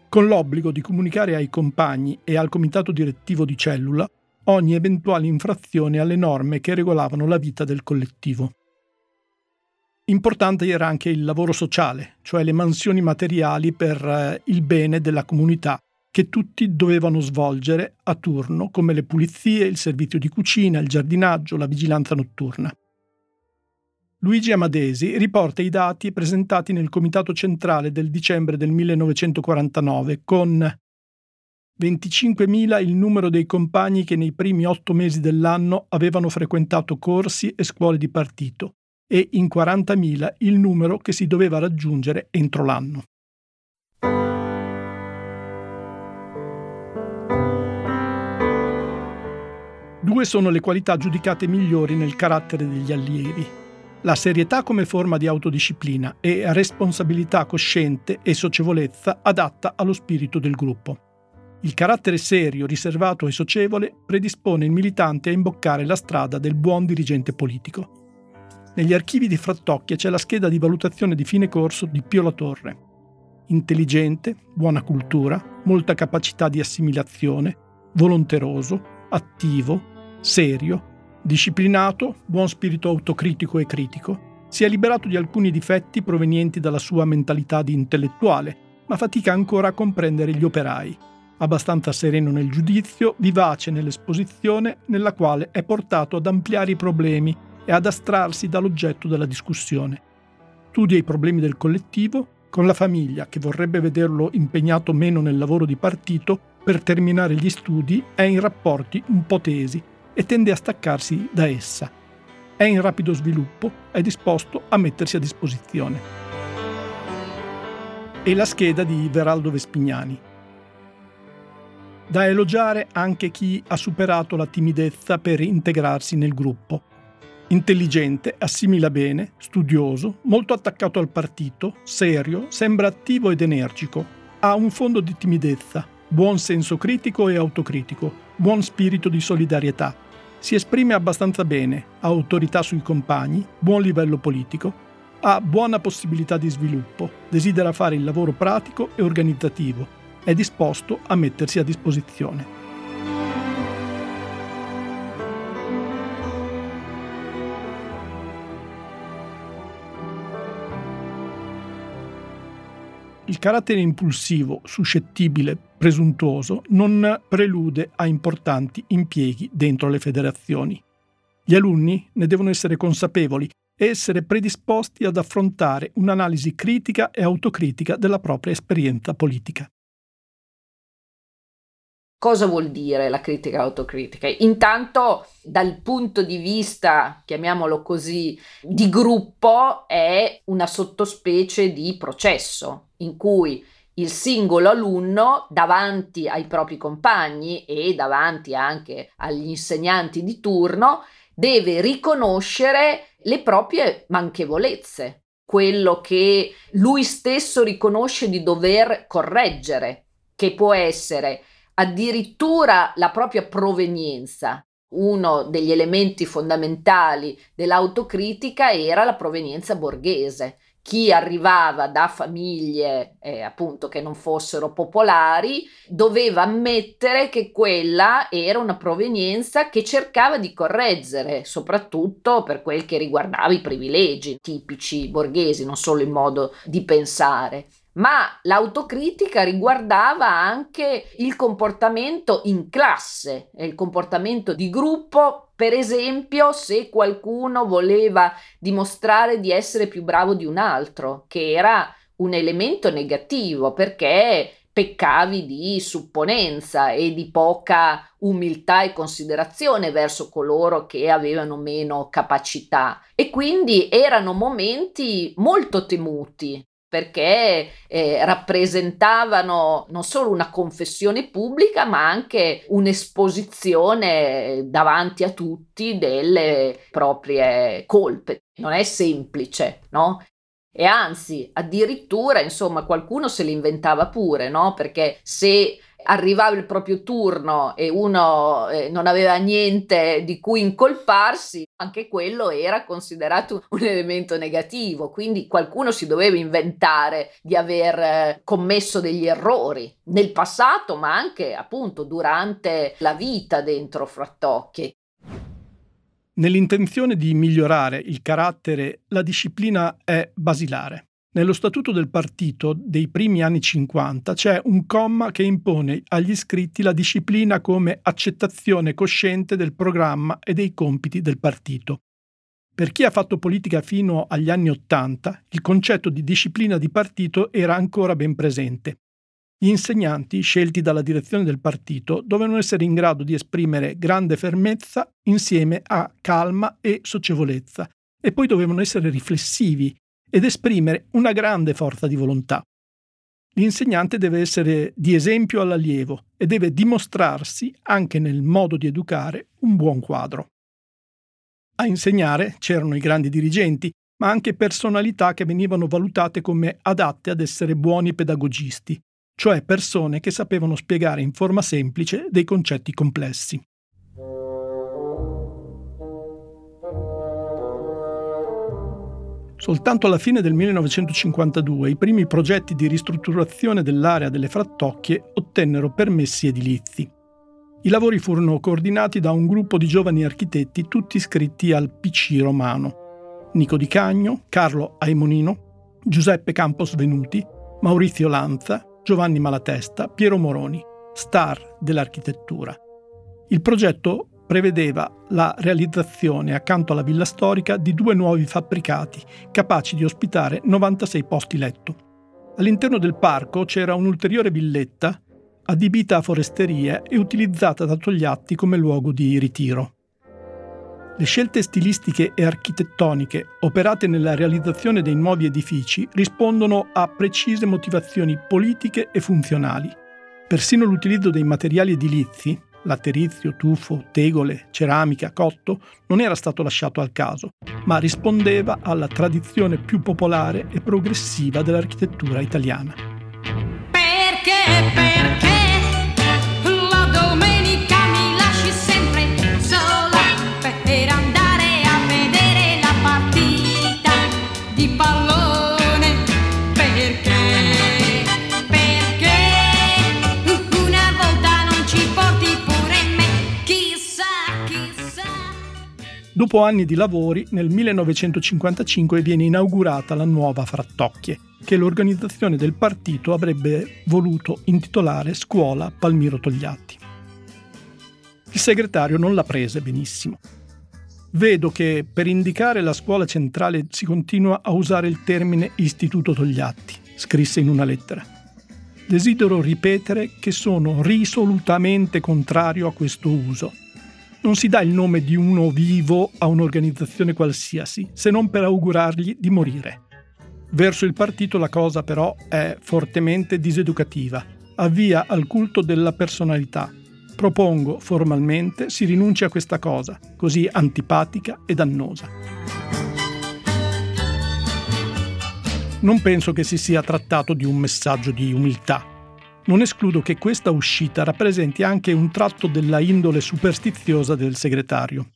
S2: con l'obbligo di comunicare ai compagni e al comitato direttivo di cellula ogni eventuale infrazione alle norme che regolavano la vita del collettivo. Importante era anche il lavoro sociale, cioè le mansioni materiali per eh, il bene della comunità che tutti dovevano svolgere a turno, come le pulizie, il servizio di cucina, il giardinaggio, la vigilanza notturna. Luigi Amadesi riporta i dati presentati nel Comitato Centrale del dicembre del 1949 con 25.000 il numero dei compagni che nei primi otto mesi dell'anno avevano frequentato corsi e scuole di partito e in 40.000 il numero che si doveva raggiungere entro l'anno. Due sono le qualità giudicate migliori nel carattere degli allievi. La serietà come forma di autodisciplina e responsabilità cosciente e socievolezza adatta allo spirito del gruppo. Il carattere serio, riservato e socievole predispone il militante a imboccare la strada del buon dirigente politico. Negli archivi di Frattocchia c'è la scheda di valutazione di fine corso di Pio La Torre. Intelligente, buona cultura, molta capacità di assimilazione, volonteroso, attivo, serio, disciplinato, buon spirito autocritico e critico, si è liberato di alcuni difetti provenienti dalla sua mentalità di intellettuale, ma fatica ancora a comprendere gli operai. Abbastanza sereno nel giudizio, vivace nell'esposizione, nella quale è portato ad ampliare i problemi e ad astrarsi dall'oggetto della discussione. Studia i problemi del collettivo, con la famiglia che vorrebbe vederlo impegnato meno nel lavoro di partito, per terminare gli studi è in rapporti un po' tesi e tende a staccarsi da essa. È in rapido sviluppo, è disposto a mettersi a disposizione. E la scheda di Veraldo Vespignani. Da elogiare anche chi ha superato la timidezza per integrarsi nel gruppo. Intelligente, assimila bene, studioso, molto attaccato al partito, serio, sembra attivo ed energico. Ha un fondo di timidezza, buon senso critico e autocritico, buon spirito di solidarietà, si esprime abbastanza bene, ha autorità sui compagni, buon livello politico, ha buona possibilità di sviluppo, desidera fare il lavoro pratico e organizzativo, è disposto a mettersi a disposizione. Il carattere impulsivo, suscettibile, presuntuoso non prelude a importanti impieghi dentro le federazioni. Gli alunni ne devono essere consapevoli e essere predisposti ad affrontare un'analisi critica e autocritica della propria esperienza politica.
S5: Cosa vuol dire la critica autocritica? Intanto dal punto di vista, chiamiamolo così, di gruppo è una sottospecie di processo in cui il singolo alunno davanti ai propri compagni e davanti anche agli insegnanti di turno deve riconoscere le proprie manchevolezze, quello che lui stesso riconosce di dover correggere, che può essere addirittura la propria provenienza. Uno degli elementi fondamentali dell'autocritica era la provenienza borghese. Chi arrivava da famiglie eh, appunto che non fossero popolari doveva ammettere che quella era una provenienza che cercava di correggere, soprattutto per quel che riguardava i privilegi tipici borghesi, non solo il modo di pensare ma l'autocritica riguardava anche il comportamento in classe, il comportamento di gruppo, per esempio se qualcuno voleva dimostrare di essere più bravo di un altro, che era un elemento negativo perché peccavi di supponenza e di poca umiltà e considerazione verso coloro che avevano meno capacità. E quindi erano momenti molto temuti perché eh, rappresentavano non solo una confessione pubblica, ma anche un'esposizione davanti a tutti delle proprie colpe. Non è semplice, no? E anzi, addirittura, insomma, qualcuno se le inventava pure, no? Perché se arrivava il proprio turno e uno eh, non aveva niente di cui incolparsi, anche quello era considerato un elemento negativo, quindi qualcuno si doveva inventare di aver eh, commesso degli errori nel passato, ma anche appunto durante la vita dentro Frattocchi.
S2: Nell'intenzione di migliorare il carattere, la disciplina è basilare. Nello statuto del partito dei primi anni 50 c'è un comma che impone agli iscritti la disciplina come accettazione cosciente del programma e dei compiti del partito. Per chi ha fatto politica fino agli anni Ottanta, il concetto di disciplina di partito era ancora ben presente. Gli insegnanti, scelti dalla direzione del partito, dovevano essere in grado di esprimere grande fermezza insieme a calma e socievolezza, e poi dovevano essere riflessivi ed esprimere una grande forza di volontà. L'insegnante deve essere di esempio all'allievo e deve dimostrarsi, anche nel modo di educare, un buon quadro. A insegnare c'erano i grandi dirigenti, ma anche personalità che venivano valutate come adatte ad essere buoni pedagogisti. cioè persone che sapevano spiegare in forma semplice dei concetti complessi. Soltanto alla fine del 1952 i primi progetti di ristrutturazione dell'area delle frattocchie ottennero permessi edilizi. I lavori furono coordinati da un gruppo di giovani architetti tutti iscritti al PC romano. Nico Di Cagno, Carlo Aimonino, Giuseppe Campos Venuti, Maurizio Lanza, Giovanni Malatesta, Piero Moroni, star dell'architettura. Il progetto prevedeva la realizzazione accanto alla villa storica di due nuovi fabbricati capaci di ospitare 96 posti letto. All'interno del parco c'era un'ulteriore villetta adibita a foresterie e utilizzata da Togliatti come luogo di ritiro. Le scelte stilistiche e architettoniche operate nella realizzazione dei nuovi edifici rispondono a precise motivazioni politiche e funzionali. Persino l'utilizzo dei materiali edilizi, laterizio, tufo, tegole, ceramica, cotto, non era stato lasciato al caso, ma rispondeva alla tradizione più popolare e progressiva dell'architettura italiana.
S8: Perché, perché?
S2: Dopo anni di lavori, nel 1955 viene inaugurata la nuova Frattocchie, che l'organizzazione del partito avrebbe voluto intitolare Scuola Palmiro Togliatti. Il segretario non la prese benissimo. Vedo che per indicare la scuola centrale si continua a usare il termine Istituto Togliatti, scrisse in una lettera. Desidero ripetere che sono risolutamente contrario a questo uso non si dà il nome di uno vivo a un'organizzazione qualsiasi, se non per augurargli di morire. Verso il partito la cosa però è fortemente diseducativa, avvia al culto della personalità. Propongo formalmente si rinunci a questa cosa, così antipatica e dannosa. Non penso che si sia trattato di un messaggio di umiltà, non escludo che questa uscita rappresenti anche un tratto della indole superstiziosa del segretario.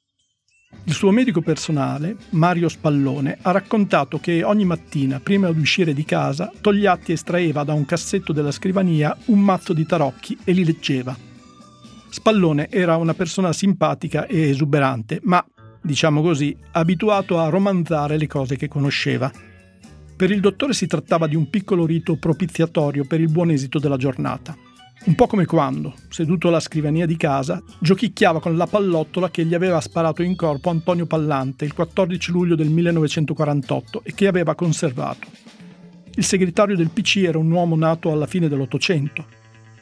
S2: Il suo medico personale, Mario Spallone, ha raccontato che ogni mattina, prima di uscire di casa, Togliatti estraeva da un cassetto della scrivania un mazzo di tarocchi e li leggeva. Spallone era una persona simpatica e esuberante, ma, diciamo così, abituato a romanzare le cose che conosceva per il dottore si trattava di un piccolo rito propiziatorio per il buon esito della giornata. Un po' come quando, seduto alla scrivania di casa, giochicchiava con la pallottola che gli aveva sparato in corpo Antonio Pallante il 14 luglio del 1948 e che aveva conservato. Il segretario del PC era un uomo nato alla fine dell'Ottocento.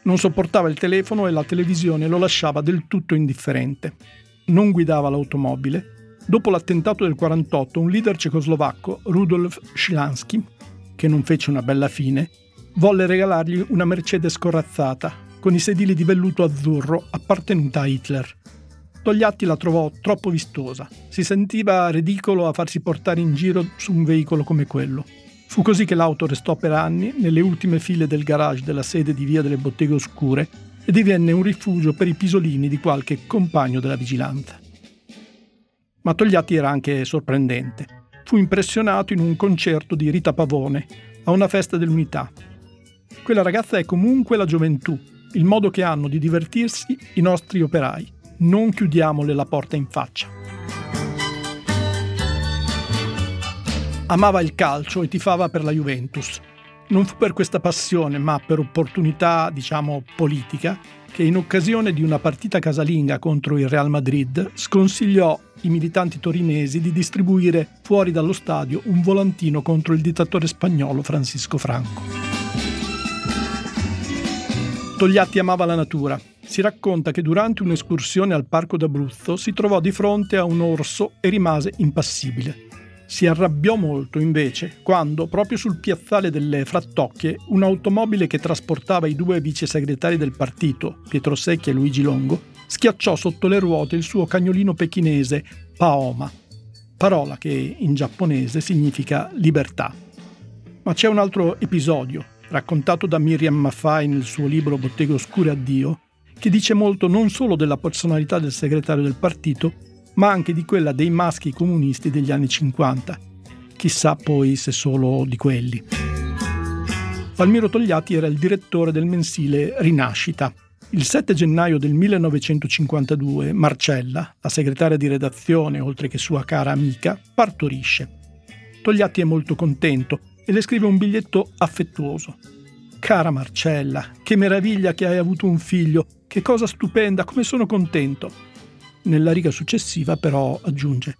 S2: Non sopportava il telefono e la televisione lo lasciava del tutto indifferente. Non guidava l'automobile Dopo l'attentato del 48, un leader cecoslovacco, Rudolf Schilansky, che non fece una bella fine, volle regalargli una Mercedes corazzata con i sedili di velluto azzurro appartenuta a Hitler. Togliatti la trovò troppo vistosa, si sentiva ridicolo a farsi portare in giro su un veicolo come quello. Fu così che l'auto restò per anni nelle ultime file del garage della sede di Via delle Botteghe Oscure e divenne un rifugio per i pisolini di qualche compagno della vigilanza. Ma Togliatti era anche sorprendente. Fu impressionato in un concerto di Rita Pavone, a una festa dell'unità. Quella ragazza è comunque la gioventù, il modo che hanno di divertirsi i nostri operai. Non chiudiamole la porta in faccia. Amava il calcio e tifava per la Juventus. Non fu per questa passione, ma per opportunità, diciamo, politica, che in occasione di una partita casalinga contro il Real Madrid sconsigliò i militanti torinesi di distribuire fuori dallo stadio un volantino contro il dittatore spagnolo Francisco Franco. Togliatti amava la natura. Si racconta che durante un'escursione al Parco d'Abruzzo si trovò di fronte a un orso e rimase impassibile. Si arrabbiò molto invece quando, proprio sul piazzale delle Frattocchie, un'automobile che trasportava i due vice segretari del partito, Pietro Secchi e Luigi Longo, schiacciò sotto le ruote il suo cagnolino pechinese Paoma, parola che in giapponese significa libertà. Ma c'è un altro episodio, raccontato da Miriam Maffai nel suo libro Botteghe Oscure Addio, che dice molto non solo della personalità del segretario del partito, ma anche di quella dei maschi comunisti degli anni 50. Chissà poi se solo di quelli. Palmiro Togliatti era il direttore del mensile Rinascita. Il 7 gennaio del 1952 Marcella, la segretaria di redazione, oltre che sua cara amica, partorisce. Togliatti è molto contento e le scrive un biglietto affettuoso. Cara Marcella, che meraviglia che hai avuto un figlio, che cosa stupenda, come sono contento. Nella riga successiva però aggiunge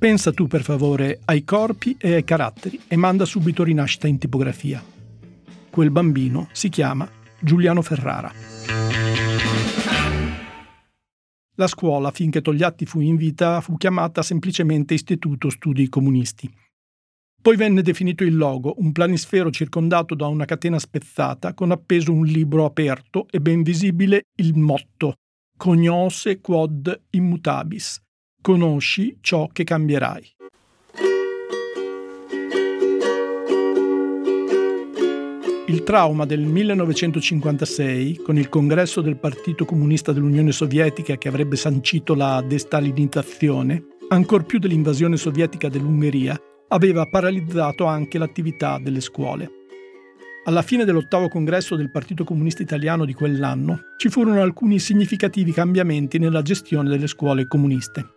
S2: Pensa tu per favore ai corpi e ai caratteri e manda subito rinascita in tipografia. Quel bambino si chiama Giuliano Ferrara. La scuola, finché Togliatti fu in vita, fu chiamata semplicemente Istituto Studi Comunisti. Poi venne definito il logo, un planisfero circondato da una catena spezzata con appeso un libro aperto e ben visibile il motto Cognose quod immutabis. Conosci ciò che cambierai. Il trauma del 1956, con il congresso del Partito Comunista dell'Unione Sovietica che avrebbe sancito la destalinizzazione, ancor più dell'invasione sovietica dell'Ungheria, aveva paralizzato anche l'attività delle scuole. Alla fine dell'ottavo congresso del Partito Comunista Italiano di quell'anno ci furono alcuni significativi cambiamenti nella gestione delle scuole comuniste.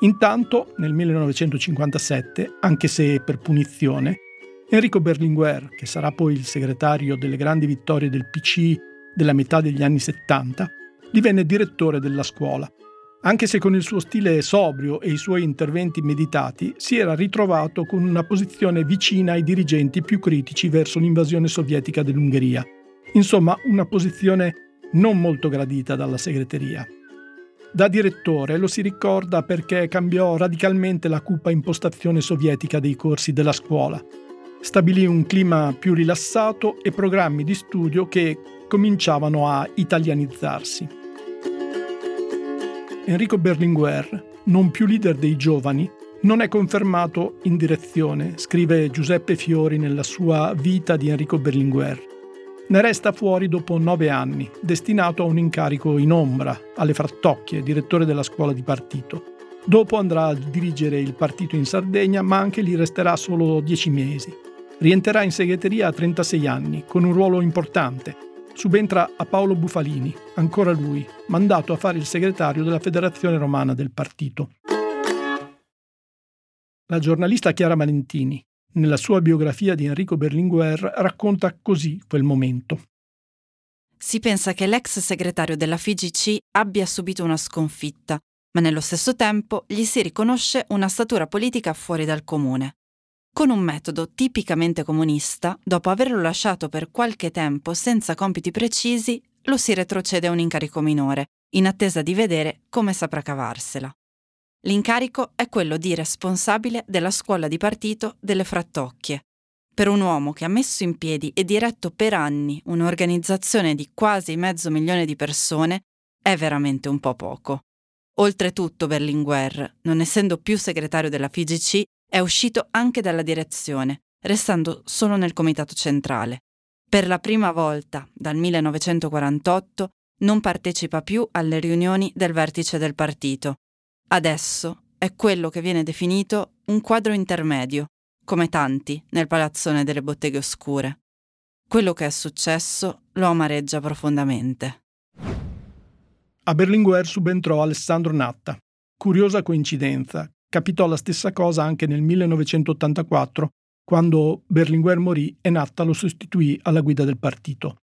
S2: Intanto, nel 1957, anche se per punizione, Enrico Berlinguer, che sarà poi il segretario delle grandi vittorie del PC della metà degli anni 70, divenne direttore della scuola anche se con il suo stile sobrio e i suoi interventi meditati si era ritrovato con una posizione vicina ai dirigenti più critici verso l'invasione sovietica dell'Ungheria. Insomma, una posizione non molto gradita dalla segreteria. Da direttore lo si ricorda perché cambiò radicalmente la cupa impostazione sovietica dei corsi della scuola. Stabilì un clima più rilassato e programmi di studio che cominciavano a italianizzarsi. Enrico Berlinguer, non più leader dei giovani, non è confermato in direzione, scrive Giuseppe Fiori nella sua Vita di Enrico Berlinguer. Ne resta fuori dopo nove anni, destinato a un incarico in ombra, alle Frattocchie, direttore della scuola di partito. Dopo andrà a dirigere il partito in Sardegna, ma anche lì resterà solo dieci mesi. Rientrerà in segreteria a 36 anni, con un ruolo importante, subentra a Paolo Bufalini, ancora lui, mandato a fare il segretario della Federazione Romana del partito. La giornalista Chiara Valentini, nella sua biografia di Enrico Berlinguer, racconta così quel momento.
S9: Si pensa che l'ex segretario della FIGC abbia subito una sconfitta, ma nello stesso tempo gli si riconosce una statura politica fuori dal comune. Con un metodo tipicamente comunista, dopo averlo lasciato per qualche tempo senza compiti precisi, lo si retrocede a un incarico minore, in attesa di vedere come saprà cavarsela. L'incarico è quello di responsabile della scuola di partito delle Frattocchie. Per un uomo che ha messo in piedi e diretto per anni un'organizzazione di quasi mezzo milione di persone, è veramente un po' poco. Oltretutto Berlinguer, non essendo più segretario della FIGC, è uscito anche dalla direzione, restando solo nel comitato centrale. Per la prima volta dal 1948 non partecipa più alle riunioni del vertice del partito. Adesso è quello che viene definito un quadro intermedio, come tanti nel palazzone delle botteghe oscure. Quello che è successo lo amareggia profondamente.
S2: A Berlinguer subentrò Alessandro Natta. Curiosa coincidenza, Capitò la stessa cosa anche nel 1984, quando Berlinguer morì e Natta lo sostituì alla guida del partito.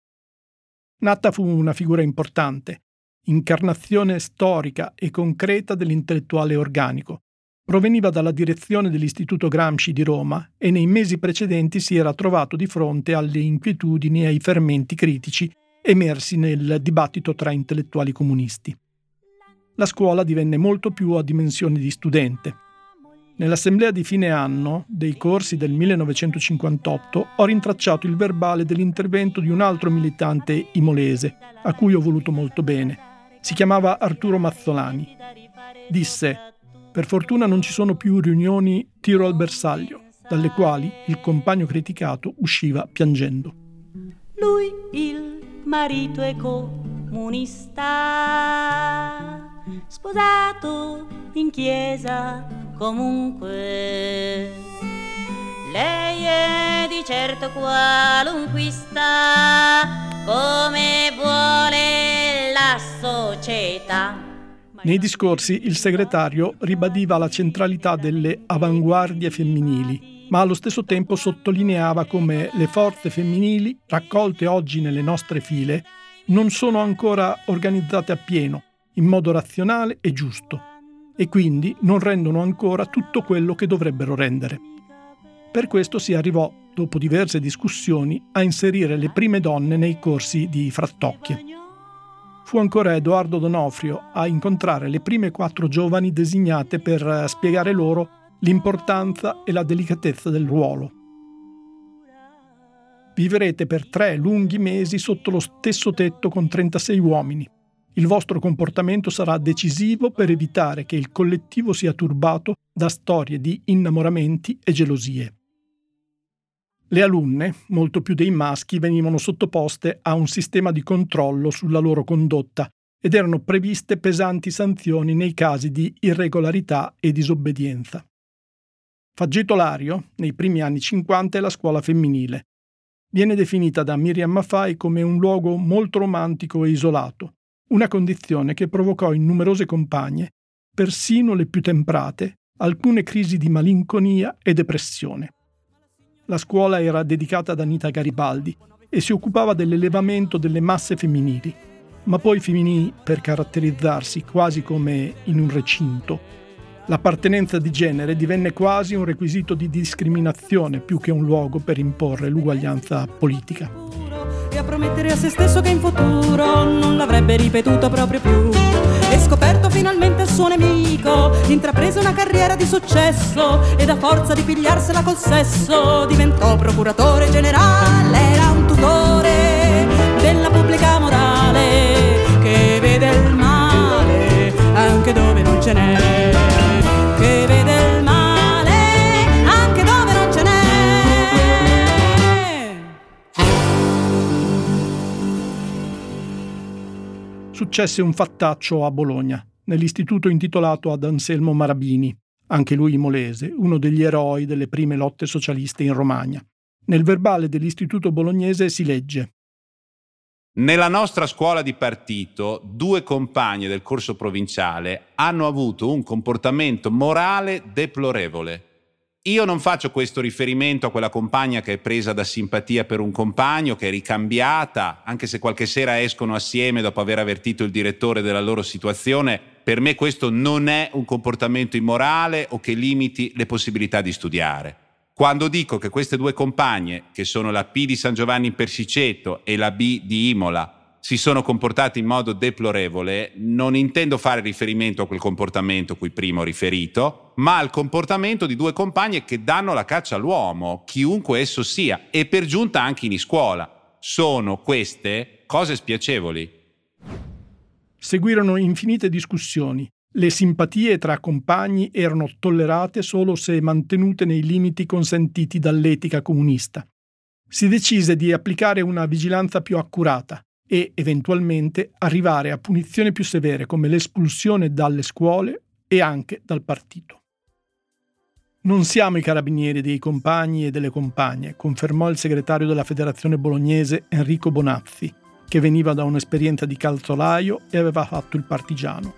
S2: Natta fu una figura importante, incarnazione storica e concreta dell'intellettuale organico. Proveniva dalla direzione dell'Istituto Gramsci di Roma e nei mesi precedenti si era trovato di fronte alle inquietudini e ai fermenti critici emersi nel dibattito tra intellettuali comunisti la scuola divenne molto più a dimensione di studente. Nell'assemblea di fine anno dei corsi del 1958 ho rintracciato il verbale dell'intervento di un altro militante imolese, a cui ho voluto molto bene. Si chiamava Arturo Mazzolani. Disse: Per fortuna non ci sono più riunioni tiro al bersaglio, dalle quali il compagno criticato usciva piangendo.
S10: Lui il marito è comunista, sposato in chiesa comunque. Lei è di certo qualunquista, come vuole la società.
S2: Nei discorsi il segretario ribadiva la centralità delle avanguardie femminili, ma allo stesso tempo sottolineava come le forze femminili, raccolte oggi nelle nostre file, non sono ancora organizzate appieno, in modo razionale e giusto, e quindi non rendono ancora tutto quello che dovrebbero rendere. Per questo si arrivò, dopo diverse discussioni, a inserire le prime donne nei corsi di frattocchie fu ancora Edoardo Donofrio a incontrare le prime quattro giovani designate per eh, spiegare loro l'importanza e la delicatezza del ruolo. Vivrete per tre lunghi mesi sotto lo stesso tetto con 36 uomini. Il vostro comportamento sarà decisivo per evitare che il collettivo sia turbato da storie di innamoramenti e gelosie. Le alunne, molto più dei maschi, venivano sottoposte a un sistema di controllo sulla loro condotta ed erano previste pesanti sanzioni nei casi di irregolarità e disobbedienza. Faggeto Lario, nei primi anni 50, è la scuola femminile. Viene definita da Miriam Maffai come un luogo molto romantico e isolato, una condizione che provocò in numerose compagne, persino le più temprate, alcune crisi di malinconia e depressione. La scuola era dedicata ad Anita Garibaldi e si occupava dell'elevamento delle masse femminili, ma poi finì per caratterizzarsi quasi come in un recinto. L'appartenenza di genere divenne quasi un requisito di discriminazione più che un luogo per imporre l'uguaglianza politica
S10: e a promettere a se stesso che in futuro non l'avrebbe ripetuto proprio più. E scoperto finalmente il suo nemico, intraprese una carriera di successo ed a forza di pigliarsela col sesso diventò procuratore generale, era un tutore della pubblica morale che vede il male anche dove non ce n'è.
S2: Successe un fattaccio a Bologna, nell'istituto intitolato ad Anselmo Marabini, anche lui molese, uno degli eroi delle prime lotte socialiste in Romagna. Nel verbale dell'istituto bolognese si legge
S11: nella nostra scuola di partito, due compagne del corso provinciale hanno avuto un comportamento morale deplorevole. Io non faccio questo riferimento a quella compagna che è presa da simpatia per un compagno, che è ricambiata, anche se qualche sera escono assieme dopo aver avvertito il direttore della loro situazione. Per me questo non è un comportamento immorale o che limiti le possibilità di studiare. Quando dico che queste due compagne, che sono la P di San Giovanni in Persiceto e la B di Imola, si sono comportati in modo deplorevole, non intendo fare riferimento a quel comportamento cui prima ho riferito, ma al comportamento di due compagne che danno la caccia all'uomo, chiunque esso sia, e per giunta anche in scuola. Sono queste cose spiacevoli.
S2: Seguirono infinite discussioni. Le simpatie tra compagni erano tollerate solo se mantenute nei limiti consentiti dall'etica comunista. Si decise di applicare una vigilanza più accurata, e eventualmente arrivare a punizioni più severe come l'espulsione dalle scuole e anche dal partito. Non siamo i carabinieri dei compagni e delle compagne, confermò il segretario della federazione bolognese Enrico Bonazzi, che veniva da un'esperienza di calzolaio e aveva fatto il partigiano.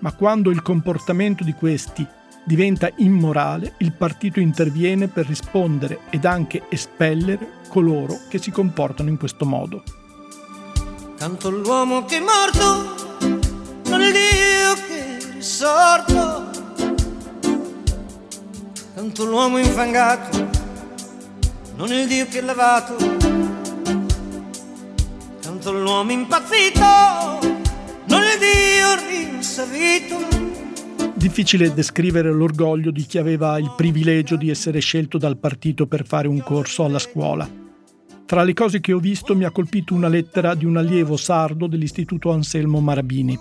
S2: Ma quando il comportamento di questi diventa immorale, il partito interviene per rispondere ed anche espellere coloro che si comportano in questo modo.
S12: Canto l'uomo che è morto, non il Dio che è risorto. Canto l'uomo infangato, non il Dio che è lavato. Canto l'uomo impazzito, non il Dio rinsavito.
S2: Difficile descrivere l'orgoglio di chi aveva il privilegio di essere scelto dal partito per fare un corso alla scuola. Tra le cose che ho visto mi ha colpito una lettera di un allievo sardo dell'Istituto Anselmo Marabini.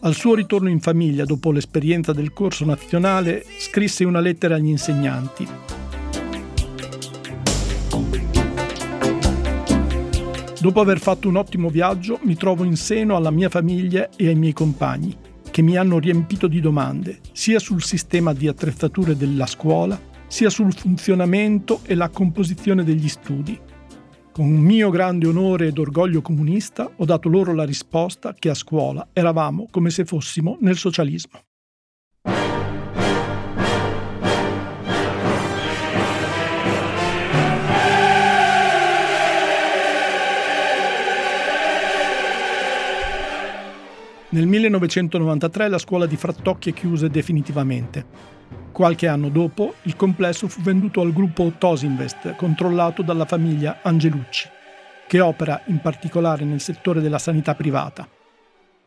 S2: Al suo ritorno in famiglia dopo l'esperienza del corso nazionale, scrisse una lettera agli insegnanti. Dopo aver fatto un ottimo viaggio, mi trovo in seno alla mia famiglia e ai miei compagni, che mi hanno riempito di domande, sia sul sistema di attrezzature della scuola, sia sul funzionamento e la composizione degli studi. Con mio grande onore ed orgoglio comunista ho dato loro la risposta che a scuola eravamo come se fossimo nel socialismo. Nel 1993 la scuola di Frattocchie chiuse definitivamente. Qualche anno dopo il complesso fu venduto al gruppo Tosinvest, controllato dalla famiglia Angelucci, che opera in particolare nel settore della sanità privata.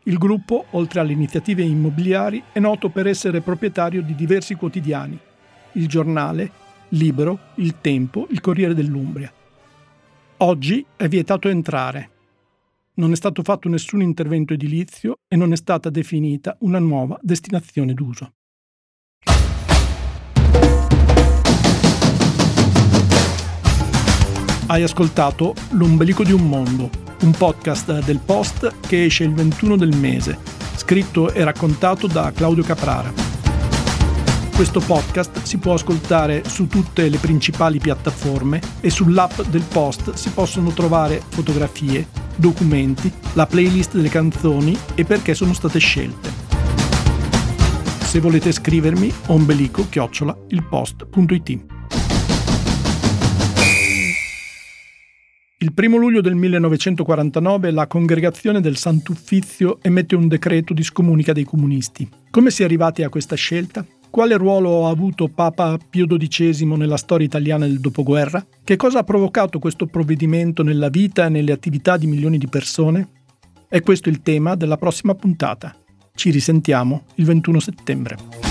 S2: Il gruppo, oltre alle iniziative immobiliari, è noto per essere proprietario di diversi quotidiani, il giornale, Libero, Il Tempo, il Corriere dell'Umbria. Oggi è vietato entrare. Non è stato fatto nessun intervento edilizio e non è stata definita una nuova destinazione d'uso. Hai ascoltato L'ombelico di un mondo, un podcast del Post che esce il 21 del mese, scritto e raccontato da Claudio Caprara. Questo podcast si può ascoltare su tutte le principali piattaforme e sull'app del Post si possono trovare fotografie, documenti, la playlist delle canzoni e perché sono state scelte. Se volete scrivermi, ombelico-ilpost.it. Il primo luglio del 1949 la congregazione del Sant'Uffizio emette un decreto di scomunica dei comunisti. Come si è arrivati a questa scelta? Quale ruolo ha avuto Papa Pio XII nella storia italiana del dopoguerra? Che cosa ha provocato questo provvedimento nella vita e nelle attività di milioni di persone? È questo il tema della prossima puntata. Ci risentiamo il 21 settembre.